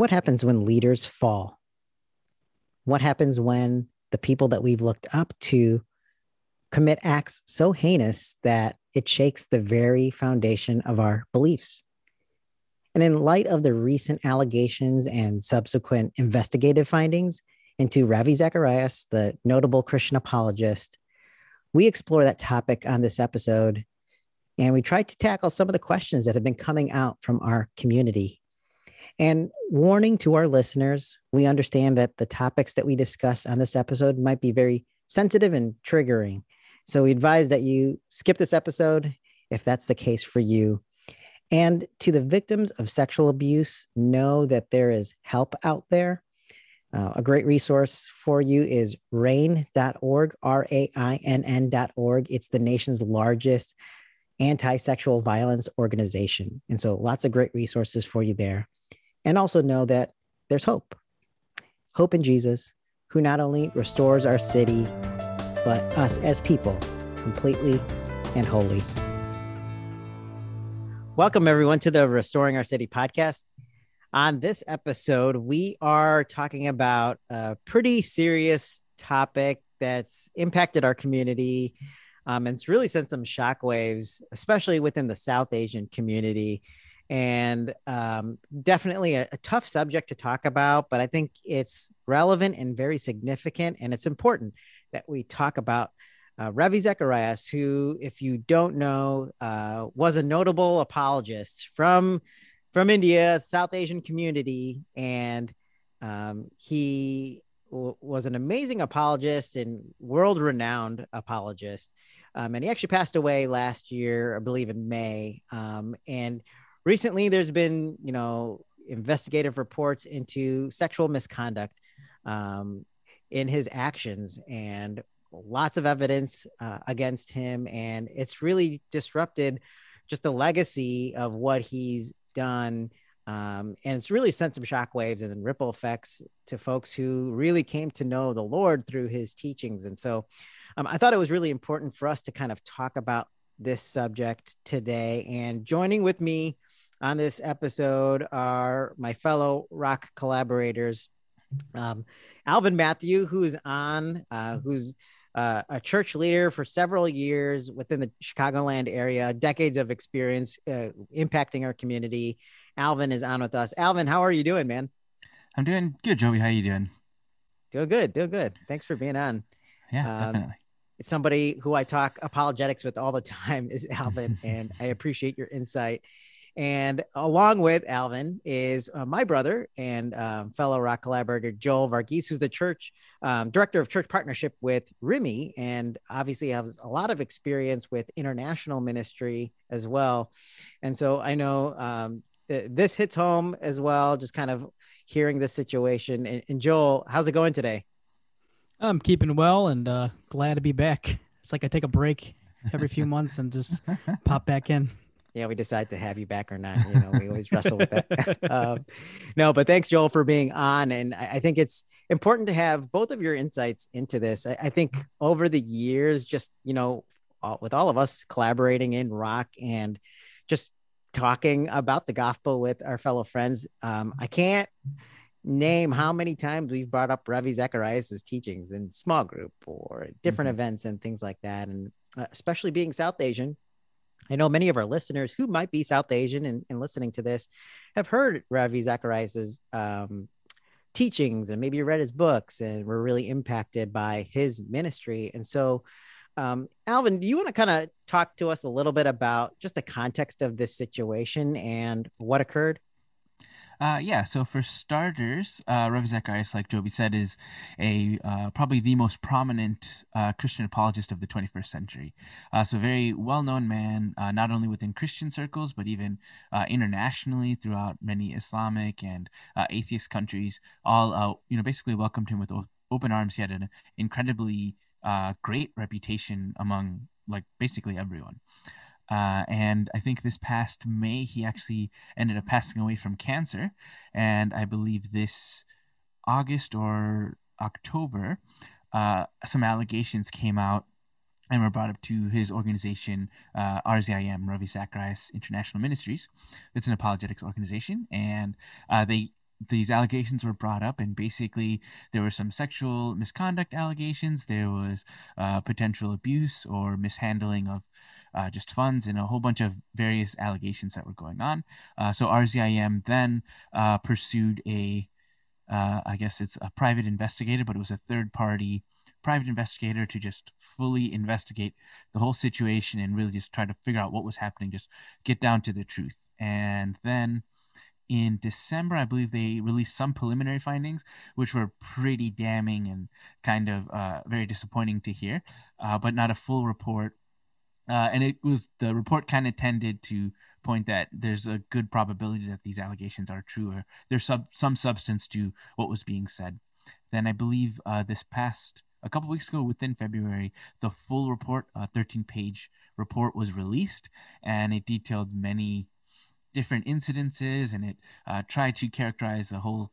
What happens when leaders fall? What happens when the people that we've looked up to commit acts so heinous that it shakes the very foundation of our beliefs? And in light of the recent allegations and subsequent investigative findings into Ravi Zacharias, the notable Christian apologist, we explore that topic on this episode and we try to tackle some of the questions that have been coming out from our community. And warning to our listeners, we understand that the topics that we discuss on this episode might be very sensitive and triggering. So we advise that you skip this episode if that's the case for you. And to the victims of sexual abuse, know that there is help out there. Uh, a great resource for you is rainn.org, R A I N N.org. It's the nation's largest anti sexual violence organization. And so lots of great resources for you there. And also know that there's hope hope in Jesus, who not only restores our city, but us as people completely and wholly. Welcome, everyone, to the Restoring Our City podcast. On this episode, we are talking about a pretty serious topic that's impacted our community. Um, and it's really sent some shockwaves, especially within the South Asian community. And um, definitely a, a tough subject to talk about, but I think it's relevant and very significant. And it's important that we talk about uh, Ravi Zacharias, who, if you don't know, uh, was a notable apologist from from India, South Asian community, and um, he w- was an amazing apologist and world renowned apologist. Um, and he actually passed away last year, I believe in May. Um, and recently, there's been, you know, investigative reports into sexual misconduct um, in his actions and lots of evidence uh, against him. And it's really disrupted just the legacy of what he's done. Um, and it's really sent some shockwaves and then ripple effects to folks who really came to know the Lord through his teachings. And so um, I thought it was really important for us to kind of talk about this subject today. And joining with me on this episode are my fellow rock collaborators, um, Alvin Matthew, who's on, uh, who's uh, a church leader for several years within the Chicagoland area, decades of experience uh, impacting our community. Alvin is on with us. Alvin, how are you doing, man? I'm doing good, Joey. How are you doing? Doing good, doing good. Thanks for being on. Yeah, um, definitely. It's somebody who I talk apologetics with all the time is Alvin, and I appreciate your insight. And along with Alvin is uh, my brother and um, fellow rock collaborator Joel Varghese, who's the church um, director of church partnership with Rimi, and obviously has a lot of experience with international ministry as well. And so I know um, th- this hits home as well, just kind of hearing this situation. And, and, Joel, how's it going today? I'm keeping well and uh, glad to be back. It's like I take a break every few months and just pop back in yeah, we decide to have you back or not. You know, we always wrestle with that. um, no, but thanks, Joel, for being on. And I, I, think it's important to have both of your insights into this. I, I think over the years, just, you know, all, with all of us collaborating in rock and just talking about the gospel with our fellow friends, um, I can't name how many times we've brought up Ravi Zacharias' teachings in small group or different mm-hmm. events and things like that. And uh, especially being South Asian, I know many of our listeners who might be South Asian and, and listening to this have heard Ravi Zacharias' um, teachings and maybe read his books and were really impacted by his ministry. And so, um, Alvin, do you want to kind of talk to us a little bit about just the context of this situation and what occurred? Uh, yeah, so for starters, uh, Ravi Zacharias, like Joby said, is a uh, probably the most prominent uh, Christian apologist of the 21st century. Uh, so very well-known man, uh, not only within Christian circles but even uh, internationally throughout many Islamic and atheist countries. All you know, basically welcomed him with open arms. He had an incredibly great reputation among like basically everyone. Uh, and I think this past May, he actually ended up passing away from cancer. And I believe this August or October, uh, some allegations came out and were brought up to his organization, uh, RZIM, Ravi Zacharias International Ministries. It's an apologetics organization. And uh, they these allegations were brought up, and basically there were some sexual misconduct allegations. There was uh, potential abuse or mishandling of uh, just funds and a whole bunch of various allegations that were going on. Uh, so RZIM then uh, pursued a, uh, I guess it's a private investigator, but it was a third party private investigator to just fully investigate the whole situation and really just try to figure out what was happening, just get down to the truth. And then in December, I believe they released some preliminary findings, which were pretty damning and kind of uh, very disappointing to hear, uh, but not a full report. Uh, and it was the report kind of tended to point that there's a good probability that these allegations are true or there's sub- some substance to what was being said. Then I believe uh, this past a couple weeks ago within February, the full report, a 13 page report, was released and it detailed many different incidences and it uh, tried to characterize a whole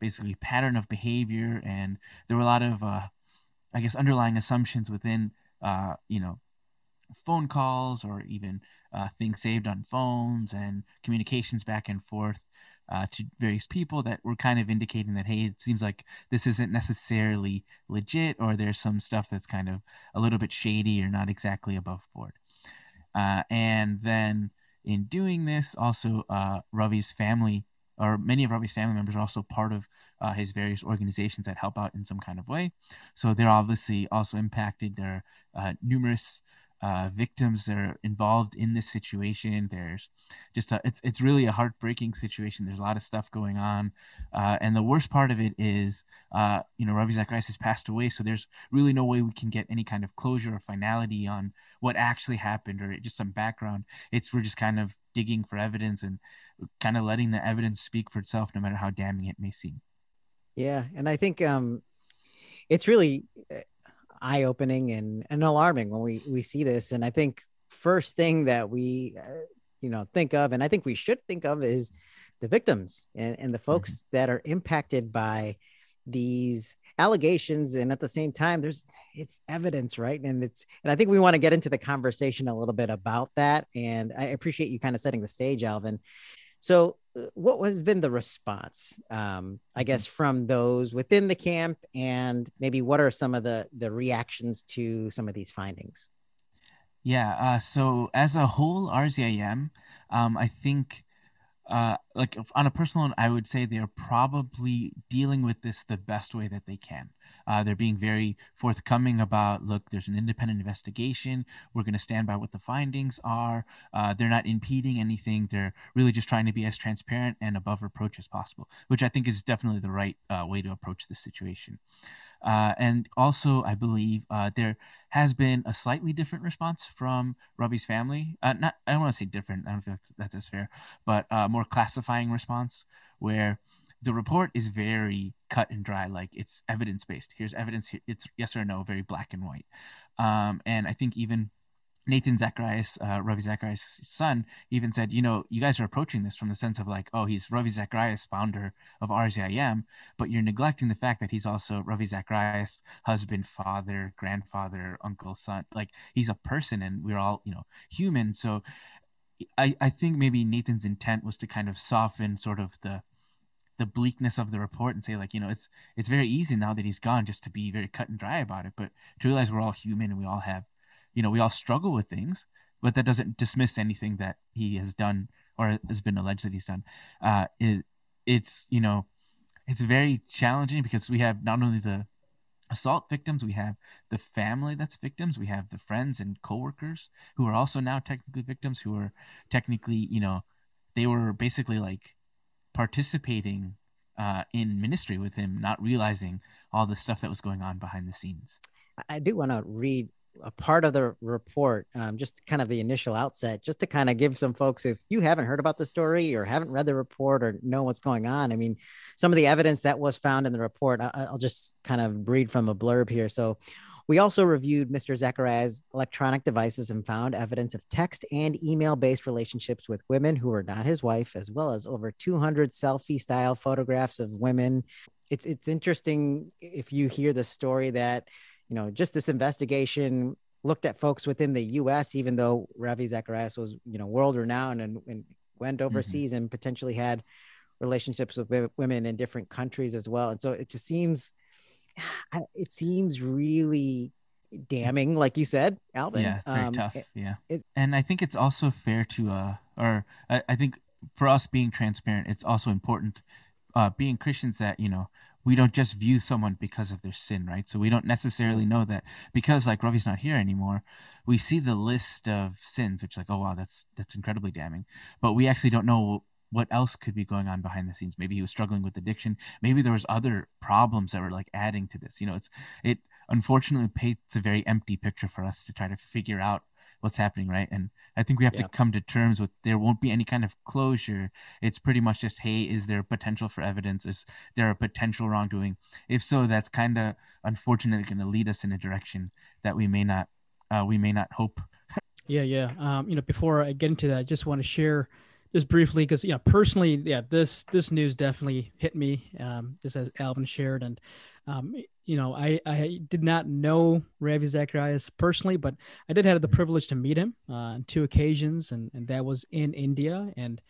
basically pattern of behavior. And there were a lot of, uh, I guess, underlying assumptions within, uh, you know, phone calls or even uh, things saved on phones and communications back and forth uh, to various people that were kind of indicating that hey it seems like this isn't necessarily legit or there's some stuff that's kind of a little bit shady or not exactly above board uh, and then in doing this also uh, ravi's family or many of Ravi's family members are also part of uh, his various organizations that help out in some kind of way. So they're obviously also impacted. There are uh, numerous uh, victims that are involved in this situation. There's just a, it's it's really a heartbreaking situation. There's a lot of stuff going on, uh, and the worst part of it is, uh, you know, Ravi Zacharias has passed away, so there's really no way we can get any kind of closure or finality on what actually happened or just some background. It's we're just kind of digging for evidence and kind of letting the evidence speak for itself, no matter how damning it may seem. Yeah, and I think um, it's really eye opening and, and alarming when we, we see this. And I think first thing that we, uh, you know, think of, and I think we should think of is the victims and, and the folks mm-hmm. that are impacted by these allegations and at the same time there's it's evidence right and it's and i think we want to get into the conversation a little bit about that and i appreciate you kind of setting the stage alvin so, uh, what has been the response, um, I guess, mm-hmm. from those within the camp, and maybe what are some of the the reactions to some of these findings? Yeah. Uh, so, as a whole, RZIM, um, I think uh, like on a personal note, I would say they are probably dealing with this the best way that they can. Uh, they're being very forthcoming about, look, there's an independent investigation. We're going to stand by what the findings are. Uh, they're not impeding anything. They're really just trying to be as transparent and above reproach as possible, which I think is definitely the right uh, way to approach this situation. Uh, and also, I believe uh, there has been a slightly different response from Ravi's family. Uh, not, I don't want to say different. I don't feel that that's fair, but uh, more classifying response where the report is very cut and dry. Like it's evidence based. Here's evidence. It's yes or no, very black and white. Um, and I think even Nathan Zacharias, uh, Ravi Zacharias' son, even said, you know, you guys are approaching this from the sense of like, oh, he's Ravi Zacharias, founder of RZIM, but you're neglecting the fact that he's also Ravi Zacharias' husband, father, grandfather, uncle, son. Like he's a person and we're all, you know, human. So I, I think maybe Nathan's intent was to kind of soften sort of the the bleakness of the report and say like you know it's it's very easy now that he's gone just to be very cut and dry about it but to realize we're all human and we all have you know we all struggle with things but that doesn't dismiss anything that he has done or has been alleged that he's done. Uh it, it's you know it's very challenging because we have not only the assault victims we have the family that's victims we have the friends and coworkers who are also now technically victims who are technically you know they were basically like participating uh, in ministry with him not realizing all the stuff that was going on behind the scenes. I do want to read a part of the report, um, just kind of the initial outset, just to kind of give some folks, if you haven't heard about the story or haven't read the report or know what's going on, I mean, some of the evidence that was found in the report, I- will just kind of read from a blurb here. So, we also reviewed Mr. Zachariah's electronic devices and found evidence of text and email based relationships with women who were not his wife, as well as over 200 selfie style photographs of women. It's, it's interesting if you hear the story that you know, just this investigation looked at folks within the U.S., even though Ravi Zacharias was, you know, world renowned and, and went mm-hmm. overseas mm-hmm. and potentially had relationships with women in different countries as well. And so it just seems, it seems really damning, like you said, Alvin. Yeah, it's very um, tough. It, yeah, it, and I think it's also fair to, uh, or I, I think for us being transparent, it's also important, uh, being Christians that you know we don't just view someone because of their sin, right? So we don't necessarily know that because like Ravi's not here anymore, we see the list of sins, which like, oh wow, that's that's incredibly damning. But we actually don't know what else could be going on behind the scenes. Maybe he was struggling with addiction. Maybe there was other problems that were like adding to this. You know, it's it unfortunately paints a very empty picture for us to try to figure out what's happening, right? And I think we have yeah. to come to terms with there won't be any kind of closure. It's pretty much just, hey, is there potential for evidence? Is there a potential wrongdoing? If so, that's kind of unfortunately going to lead us in a direction that we may not, uh, we may not hope. yeah, yeah. Um, you know, before I get into that, I just want to share just briefly because you know personally yeah this this news definitely hit me um, just as alvin shared and um, you know, I, I did not know Ravi Zacharias personally, but I did have the privilege to meet him uh, on two occasions, and, and that was in India, and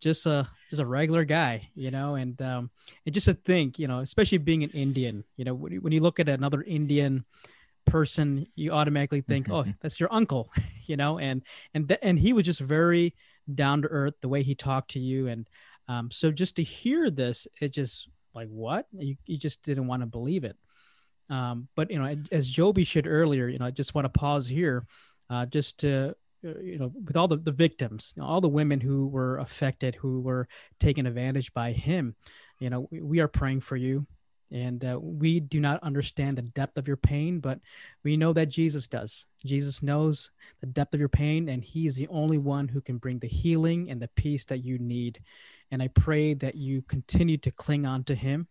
just a just a regular guy, you know, and um, and just to think, you know, especially being an Indian, you know, when you, when you look at another Indian person, you automatically think, mm-hmm. oh, that's your uncle, you know, and and th- and he was just very down to earth the way he talked to you, and um, so just to hear this, it just like what? You, you just didn't want to believe it. Um, but you know, as Joby shared earlier, you know, I just want to pause here, uh, just to uh, you know, with all the, the victims, you know, all the women who were affected, who were taken advantage by him, you know, we, we are praying for you. And uh, we do not understand the depth of your pain, but we know that Jesus does. Jesus knows the depth of your pain, and He is the only one who can bring the healing and the peace that you need. And I pray that you continue to cling on to Him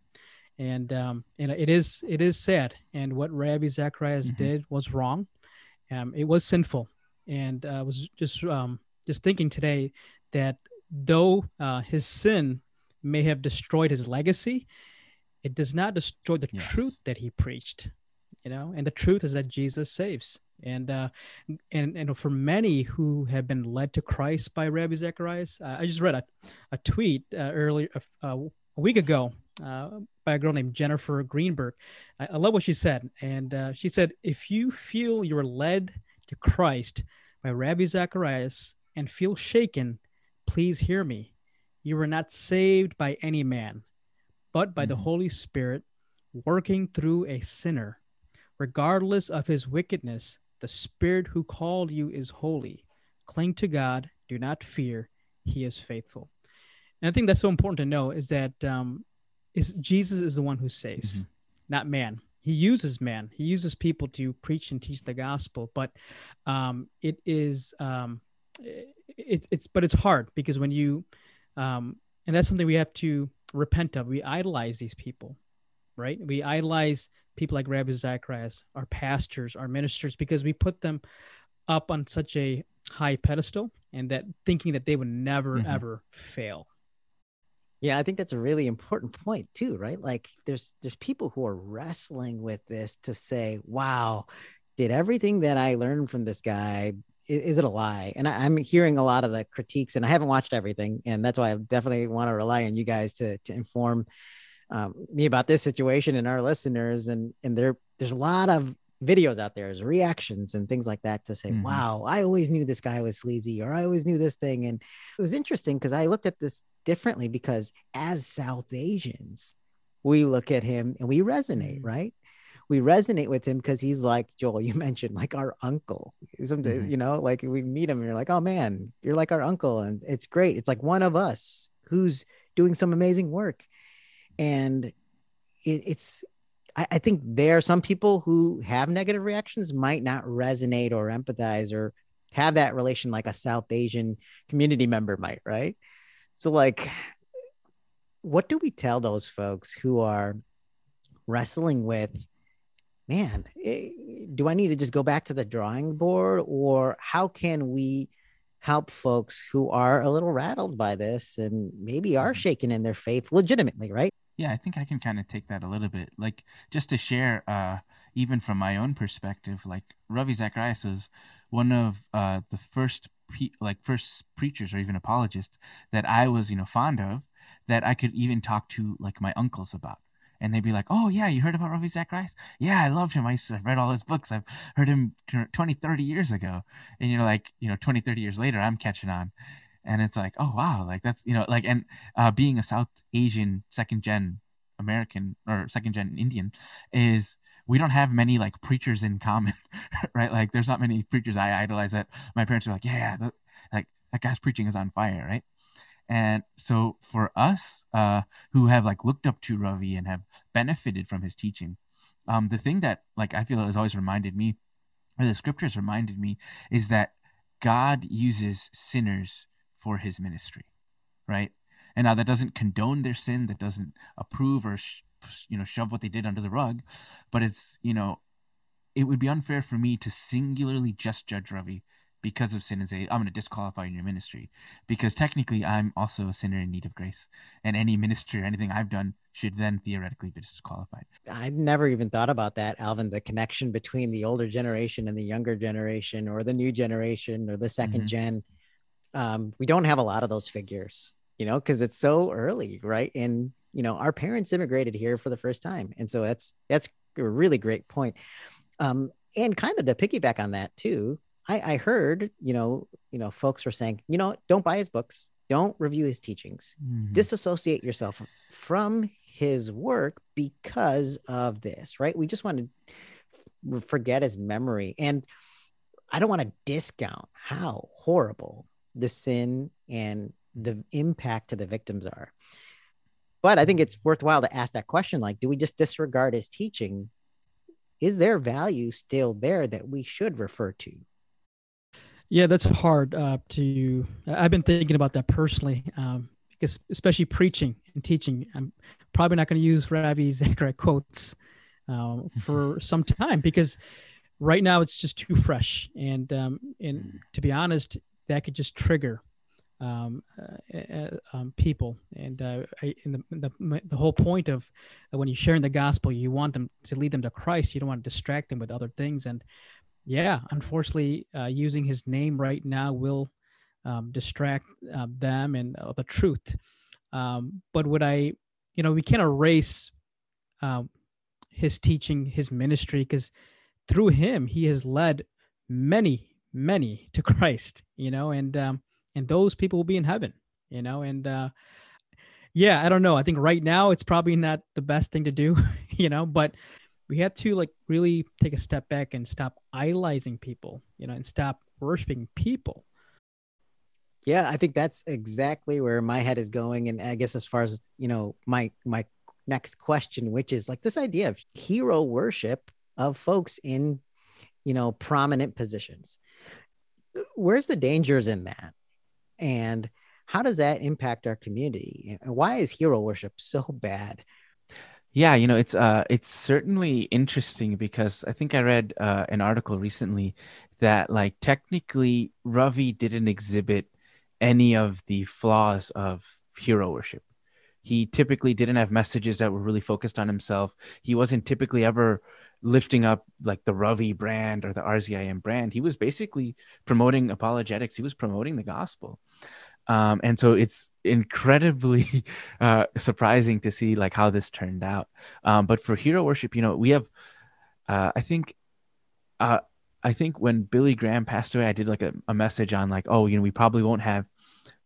and um, and it is it is sad. And what Ravi Zacharias mm-hmm. did was wrong. Um, it was sinful, and I uh, was just um, just thinking today that though uh, his sin may have destroyed his legacy, it does not destroy the yes. truth that he preached. You know, and the truth is that Jesus saves. And uh, and and for many who have been led to Christ by Ravi Zacharias, uh, I just read a, a tweet uh, earlier uh, a week ago uh, by a girl named Jennifer Greenberg. I, I love what she said. And uh, she said, if you feel you're led to Christ by Ravi Zacharias and feel shaken, please hear me. You were not saved by any man, but by mm-hmm. the Holy Spirit working through a sinner. Regardless of his wickedness, the Spirit who called you is holy. Cling to God. Do not fear. He is faithful. And I think that's so important to know is that um, is Jesus is the one who saves, mm-hmm. not man. He uses man. He uses people to preach and teach the gospel, but um, it is um, it, it's but it's hard because when you um, and that's something we have to repent of. We idolize these people, right? We idolize people like Ravi Zacharias, our pastors, our ministers, because we put them up on such a high pedestal and that thinking that they would never mm-hmm. ever fail yeah, I think that's a really important point too, right? Like there's there's people who are wrestling with this to say, "Wow, did everything that I learned from this guy is, it a lie?" And I, am hearing a lot of the critiques, and I haven't watched everything, and that's why I definitely want to rely on you guys to to inform um, me about this situation and our listeners. And and there there's a lot of videos out there as reactions and things like that to say, mm-hmm. wow, I always knew this guy was sleazy or I always knew this thing. And it was interesting because I looked at this differently because as South Asians, we look at him and we resonate, mm-hmm. right? We resonate with him because he's like Joel, you mentioned, like our uncle. Something, mm-hmm. you know, like we meet him and you're like, oh man, you're like our uncle. And it's great. It's like one of us who's doing some amazing work. And it, it's I, I think there are some people who have negative reactions might not resonate or empathize or have that relation like a South Asian community member might, right? So, like, what do we tell those folks who are wrestling with, man, eh, do I need to just go back to the drawing board or how can we help folks who are a little rattled by this and maybe are mm-hmm. shaken in their faith legitimately, right? Yeah, I think I can kind of take that a little bit. Like just to share, uh, even from my own perspective, like Ravi Zacharias is one of uh, the first pe- like first preachers or even apologists that I was, you know, fond of that I could even talk to like my uncles about. And they'd be like, oh, yeah, you heard about Ravi Zacharias? Yeah, I loved him. I used to, read all his books. I've heard him 20, 30 years ago. And, you're like, you know, 20, 30 years later, I'm catching on. And it's like, oh, wow. Like, that's, you know, like, and uh, being a South Asian second gen American or second gen Indian is we don't have many like preachers in common, right? Like there's not many preachers I idolize that my parents are like, yeah, the, like that guy's preaching is on fire, right? And so for us uh, who have like looked up to Ravi and have benefited from his teaching, um, the thing that like I feel has always reminded me, or the scriptures reminded me, is that God uses sinners for his ministry, right? And now that doesn't condone their sin, that doesn't approve or sh- you know shove what they did under the rug, but it's you know it would be unfair for me to singularly just judge Ravi because of sin and say I'm going to disqualify your ministry because technically I'm also a sinner in need of grace and any ministry or anything I've done should then theoretically be disqualified. I'd never even thought about that, Alvin. The connection between the older generation and the younger generation, or the new generation, or the 2nd mm-hmm. gen. Um, we don't have a lot of those figures you know, because it's so early, right? And you know, our parents immigrated here for the first time, and so that's that's a really great point. Um, and kind of to piggyback on that too, I, I heard, you know, you know, folks were saying, you know, don't buy his books, don't review his teachings, mm-hmm. disassociate yourself from his work because of this, right? We just want to forget his memory, and I don't want to discount how horrible the sin and the impact to the victims are. But I think it's worthwhile to ask that question like, do we just disregard his teaching? Is there value still there that we should refer to? Yeah, that's hard uh, to. I've been thinking about that personally, um, because especially preaching and teaching, I'm probably not going to use Ravi Zachariah quotes uh, for some time because right now it's just too fresh, and um, and to be honest, that could just trigger um, uh, um, people. And uh, I, the, the, the whole point of when you're sharing the gospel, you want them to lead them to Christ. You don't want to distract them with other things. And yeah, unfortunately, uh, using his name right now will um, distract uh, them and the truth. Um, but would I, you know, we can't erase um, his teaching, his ministry, because through him, he has led many, many to Christ, you know, and um, and those people will be in heaven you know and uh yeah i don't know i think right now it's probably not the best thing to do you know but we have to like really take a step back and stop idolizing people you know and stop worshiping people. Yeah i think that's exactly where my head is going. And i guess as far as you know my my next question which is like this idea of hero worship of folks in you know prominent positions. Where's the dangers in that? And how does that impact our community? And why is hero worship so bad yeah you know it's uh it's certainly interesting because i think i read uh, an article recently that like technically ravi didn't exhibit any of the flaws of hero worship he typically didn't have messages that were really focused on himself he wasn't typically ever lifting up like the Ravi brand or the RZIM brand. He was basically promoting apologetics. He was promoting the gospel. Um, and so it's incredibly uh, surprising to see like how this turned out. Um, but for hero worship, you know, we have, uh, I think, uh, I think when Billy Graham passed away, I did like a, a message on like, oh, you know, we probably won't have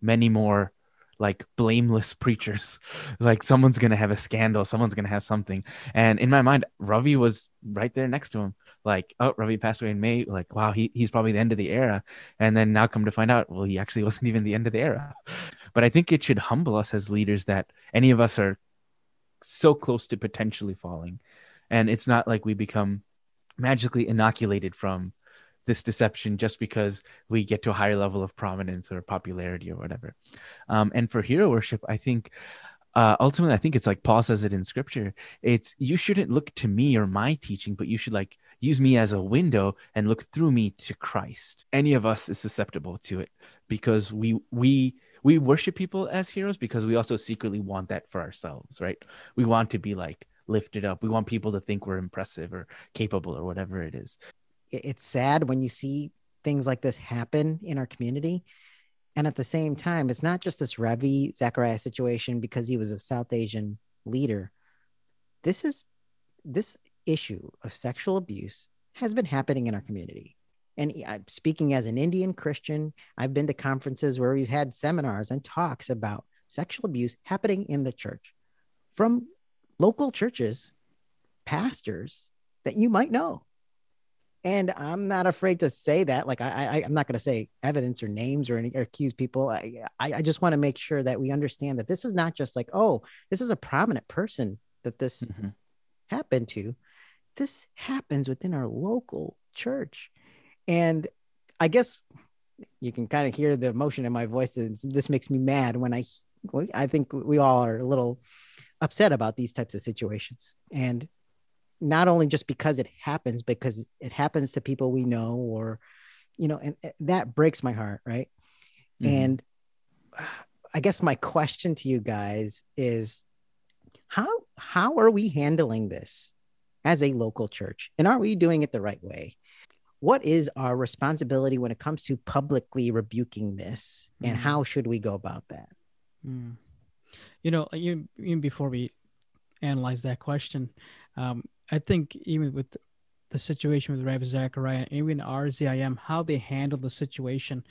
many more like blameless preachers. like someone's gonna have a scandal, someone's gonna have something. And in my mind, Ravi was right there next to him. Like, oh, Ravi passed away in May. Like, wow, he, he's probably the end of the era. And then now come to find out, well, he actually wasn't even the end of the era. But I think it should humble us as leaders that any of us are so close to potentially falling. And it's not like we become magically inoculated from this deception just because we get to a higher level of prominence or popularity or whatever. Um, and for hero worship, I think uh, ultimately, I think it's like Paul says it in scripture. It's you shouldn't look to me or my teaching, but you should like use me as a window and look through me to Christ. Any of us is susceptible to it because we we we worship people as heroes because we also secretly want that for ourselves, right? We want to be like lifted up. We want people to think we're impressive or capable or whatever it is it's sad when you see things like this happen in our community And at the same time, it's not just this Ravi Zacharias situation because he was a South Asian leader. This is this issue of sexual abuse has been happening in our community. And I'm speaking as an Indian Christian, I've been to conferences where we've had seminars and talks about sexual abuse happening in the church from local churches, pastors that you might know. And I'm not afraid to say that. Like I, I am not going to say evidence or names or, any, or accuse people. I, I, I just want to make sure that we understand that this is not just like, oh, this is a prominent person that this mm-hmm. happened to. This happens within our local church, and I guess you can kind of hear the emotion in my voice. This makes me mad when I, I think we all are a little upset about these types of situations, and not only just because it happens, because it happens to people we know, or you know, and that breaks my heart, right? Mm-hmm. And I guess my question to you guys is how how are we handling this as a local church? And are we doing it the right way? What is our responsibility when it comes to publicly rebuking this? And mm-hmm. how should we go about that? Mm. You know, even, even before we analyze that question, um, I think even with the situation with Ravi Zachariah, even RZIM, how they handle the situation.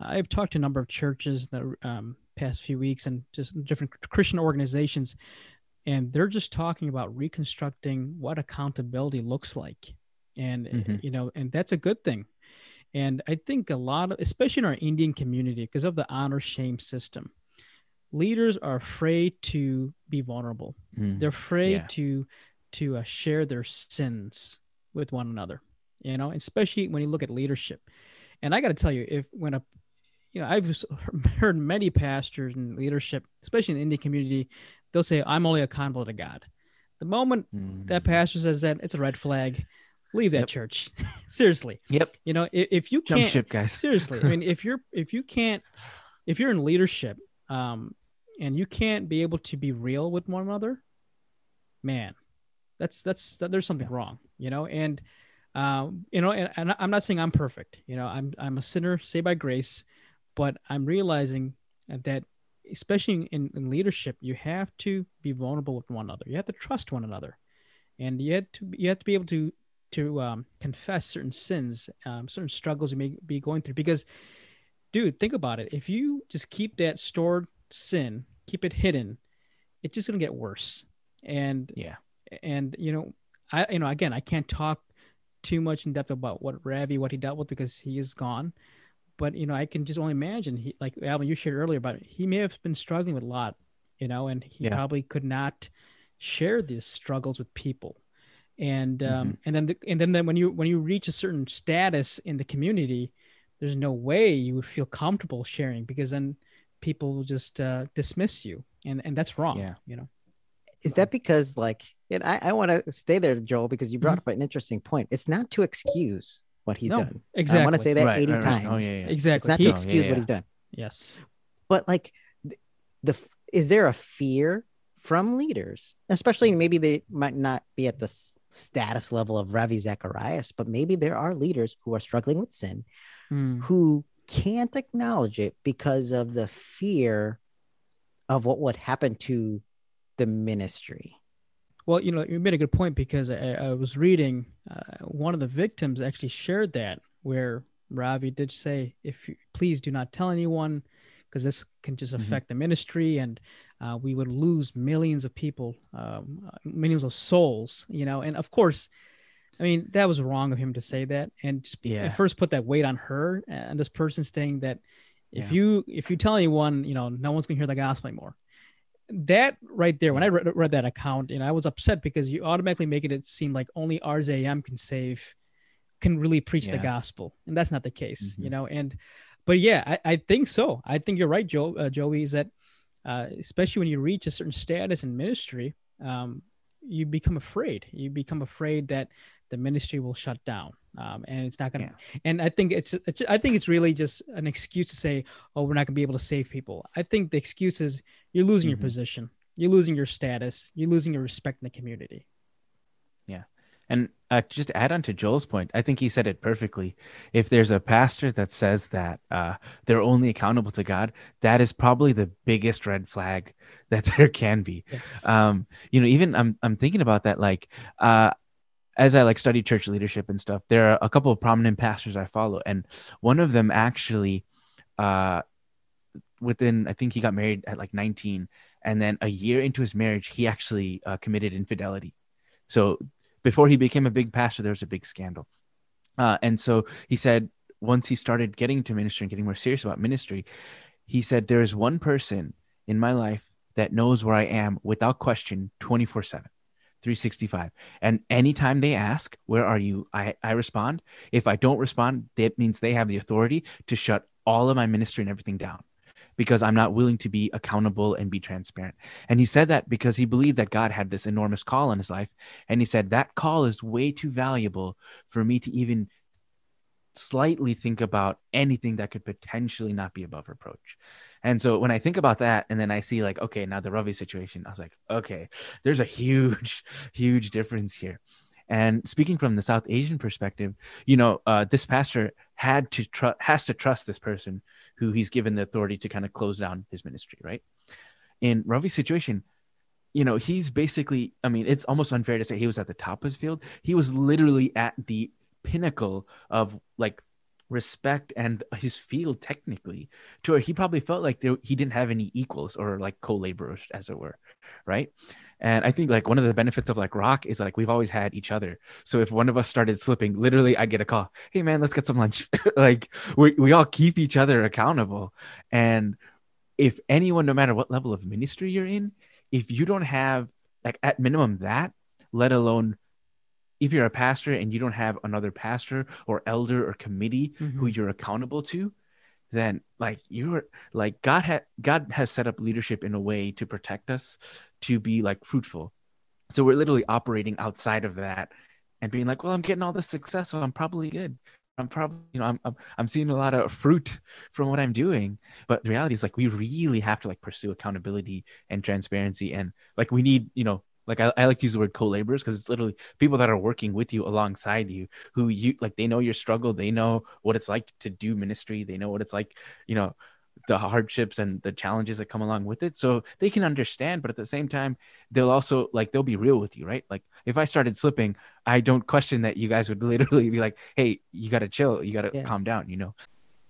I've talked to a number of churches the um, past few weeks and just different Christian organizations, and they're just talking about reconstructing what accountability looks like, and mm-hmm. you know, and that's a good thing. And I think a lot of, especially in our Indian community, because of the honor shame system, leaders are afraid to be vulnerable. Mm, They're afraid yeah. to to uh, share their sins with one another you know especially when you look at leadership and i got to tell you if when a you know i've heard many pastors and leadership especially in the indian community they'll say i'm only accountable to god the moment mm. that pastor says that it's a red flag leave that yep. church seriously yep you know if, if you can't Jump ship guys seriously i mean if you're if you can't if you're in leadership um and you can't be able to be real with one another man that's that's that, there's something wrong, you know. And um, you know, and, and I'm not saying I'm perfect. You know, I'm I'm a sinner saved by grace, but I'm realizing that especially in, in leadership, you have to be vulnerable with one another. You have to trust one another, and you have to you have to be able to to um, confess certain sins, um, certain struggles you may be going through. Because, dude, think about it. If you just keep that stored sin, keep it hidden, it's just gonna get worse. And yeah, and you know, I you know again I can't talk too much in depth about what Ravi what he dealt with because he is gone, but you know I can just only imagine he like Alvin you shared earlier about it, he may have been struggling with a lot, you know, and he yeah. probably could not share these struggles with people and um, mm-hmm. and then the, and then, then when you when you reach a certain status in the community there's no way you would feel comfortable sharing because then people will just uh, dismiss you and and that's wrong yeah. you know is that because like and I, I want to stay there, Joel, because you brought mm-hmm. up an interesting point. It's not to excuse what he's no, done. Exactly. I want to say that right, 80 right, times. Oh, yeah, yeah. Exactly. It's not he, to excuse oh, yeah, what he's done. Yes. But like the, the is there a fear from leaders, especially maybe they might not be at the status level of Ravi Zacharias, but maybe there are leaders who are struggling with sin mm. who can't acknowledge it because of the fear of what would happen to the ministry. Well, you know, you made a good point because I, I was reading uh, one of the victims actually shared that where Ravi did say, "If you, please do not tell anyone, because this can just mm-hmm. affect mm-hmm. the ministry, and uh, we would lose millions of people, um, millions of souls." You know, and of course, I mean that was wrong of him to say that, and just yeah. first put that weight on her and this person saying that if yeah. you if you tell anyone, you know, no one's gonna hear the gospel anymore that right there, when I read, read that account, and I was upset because you automatically make it seem like only RZIM can save, can really preach yeah. the gospel, and that's not the case, mm-hmm. you know. And but yeah, I, I think so. I think you're right, Joe. Uh, Joey, is that uh, especially when you reach a certain status in ministry, um, you become afraid. You become afraid that the ministry will shut down um, and it's not gonna yeah. and i think it's, it's i think it's really just an excuse to say oh we're not gonna be able to save people i think the excuse is you're losing mm-hmm. your position you're losing your status you're losing your respect in the community yeah And uh, just to add on to Joel's point, I think he said it perfectly. If there's a pastor that says that uh, they're only accountable to God, that is probably the biggest red flag that there can be. Yes. Um, you know, even I'm I'm thinking about that. Like, uh, as I like study church leadership and stuff, there are a couple of prominent pastors I follow, and one of them actually, uh, within I think he got married at like 19, and then a year into his marriage, he actually uh, committed infidelity. So before he became a big pastor, there was a big scandal. Uh, and so he said, once he started getting into ministry and getting more serious about ministry, he said, There is one person in my life that knows where I am without question 24 7. 365 and anytime they ask where are you I, I respond if i don't respond that means they have the authority to shut all of my ministry and everything down because I'm not willing to be accountable and be transparent. And he said that because he believed that God had this enormous call in his life. And he said, That call is way too valuable for me to even slightly think about anything that could potentially not be above reproach. And so when I think about that, and then I see like, okay, now the Ravi situation, I was like, okay, there's a huge, huge difference here. And speaking from the South Asian perspective, you know, uh, this pastor had to has to trust this person who he's given the authority to kind of close down his ministry, right? In Ravi's situation, you know, he's basically, I mean, it's almost unfair to say he was at the top of his field. He was literally at the pinnacle of like respect and his field technically to where he probably felt like there, he didn't have any equals or like co-laborers as it were right and I think like one of the benefits of like rock is like we've always had each other. So if one of us started slipping, literally I'd get a call. Hey man, let's get some lunch. like we we all keep each other accountable. And if anyone, no matter what level of ministry you're in, if you don't have like at minimum that, let alone if you're a pastor and you don't have another pastor or elder or committee mm-hmm. who you're accountable to, then like you're like God had God has set up leadership in a way to protect us to be like fruitful. So we're literally operating outside of that and being like, well, I'm getting all this success, so I'm probably good. I'm probably, you know, I'm, I'm, I'm seeing a lot of fruit from what I'm doing. But the reality is like, we really have to like pursue accountability and transparency. And like, we need, you know, like I, I like to use the word co-laborers because it's literally people that are working with you alongside you who you like they know your struggle they know what it's like to do ministry they know what it's like you know the hardships and the challenges that come along with it. So they can understand but at the same time they'll also like they'll be real with you right? Like if i started slipping i don't question that you guys would literally be like hey you got to chill. You got to yeah. calm down you know?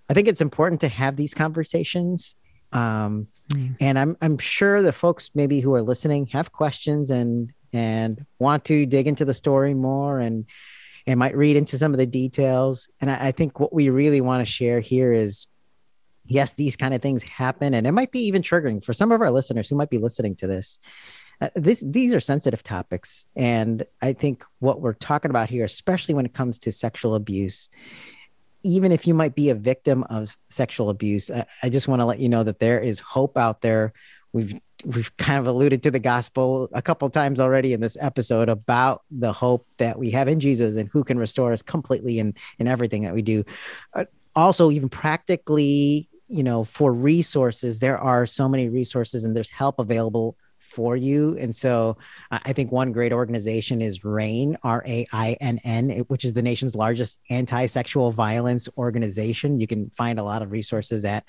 I think it's important to have these conversations um mm. and i'm i'm sure the folks maybe who are listening have questions and and want to dig into the story more and and might read into some of the details. And I, I think what we really want to share here is yes, these kind of things happen, and it might be even triggering for some of our listeners who might be listening to this. Uh, this these are sensitive topics, and I think what we're talking about here, especially when it comes to sexual abuse, even if you might be a victim of sexual abuse, I, I just want to let you know that there is hope out there. We've we've kind of alluded to the gospel a couple times already in this episode about the hope that we have in Jesus and who can restore us completely in in everything that we do. Uh, also, even practically you know for resources there are so many resources and there's help available for you. And so i think one great organization is RAINN r-a-i-n-n which is the nation's largest anti-sexual violence organization. You can find a lot of resources at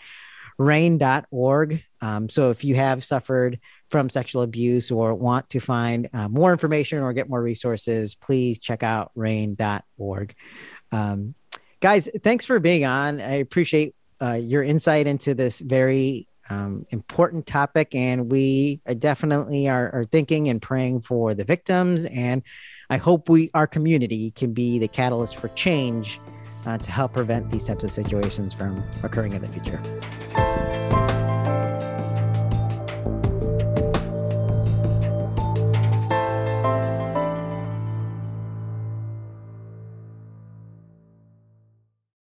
rainn.org um, so if you have suffered from sexual abuse or want to find uh, more information or get more resources please check out rainn.org um, guys thanks for being on. I appreciate uh, your insight into this very um, important topic. And we definitely are, are, thinking and praying for the victims. And I hope we, our community, can be the catalyst for change uh, to help prevent these types of situations from occurring in the future.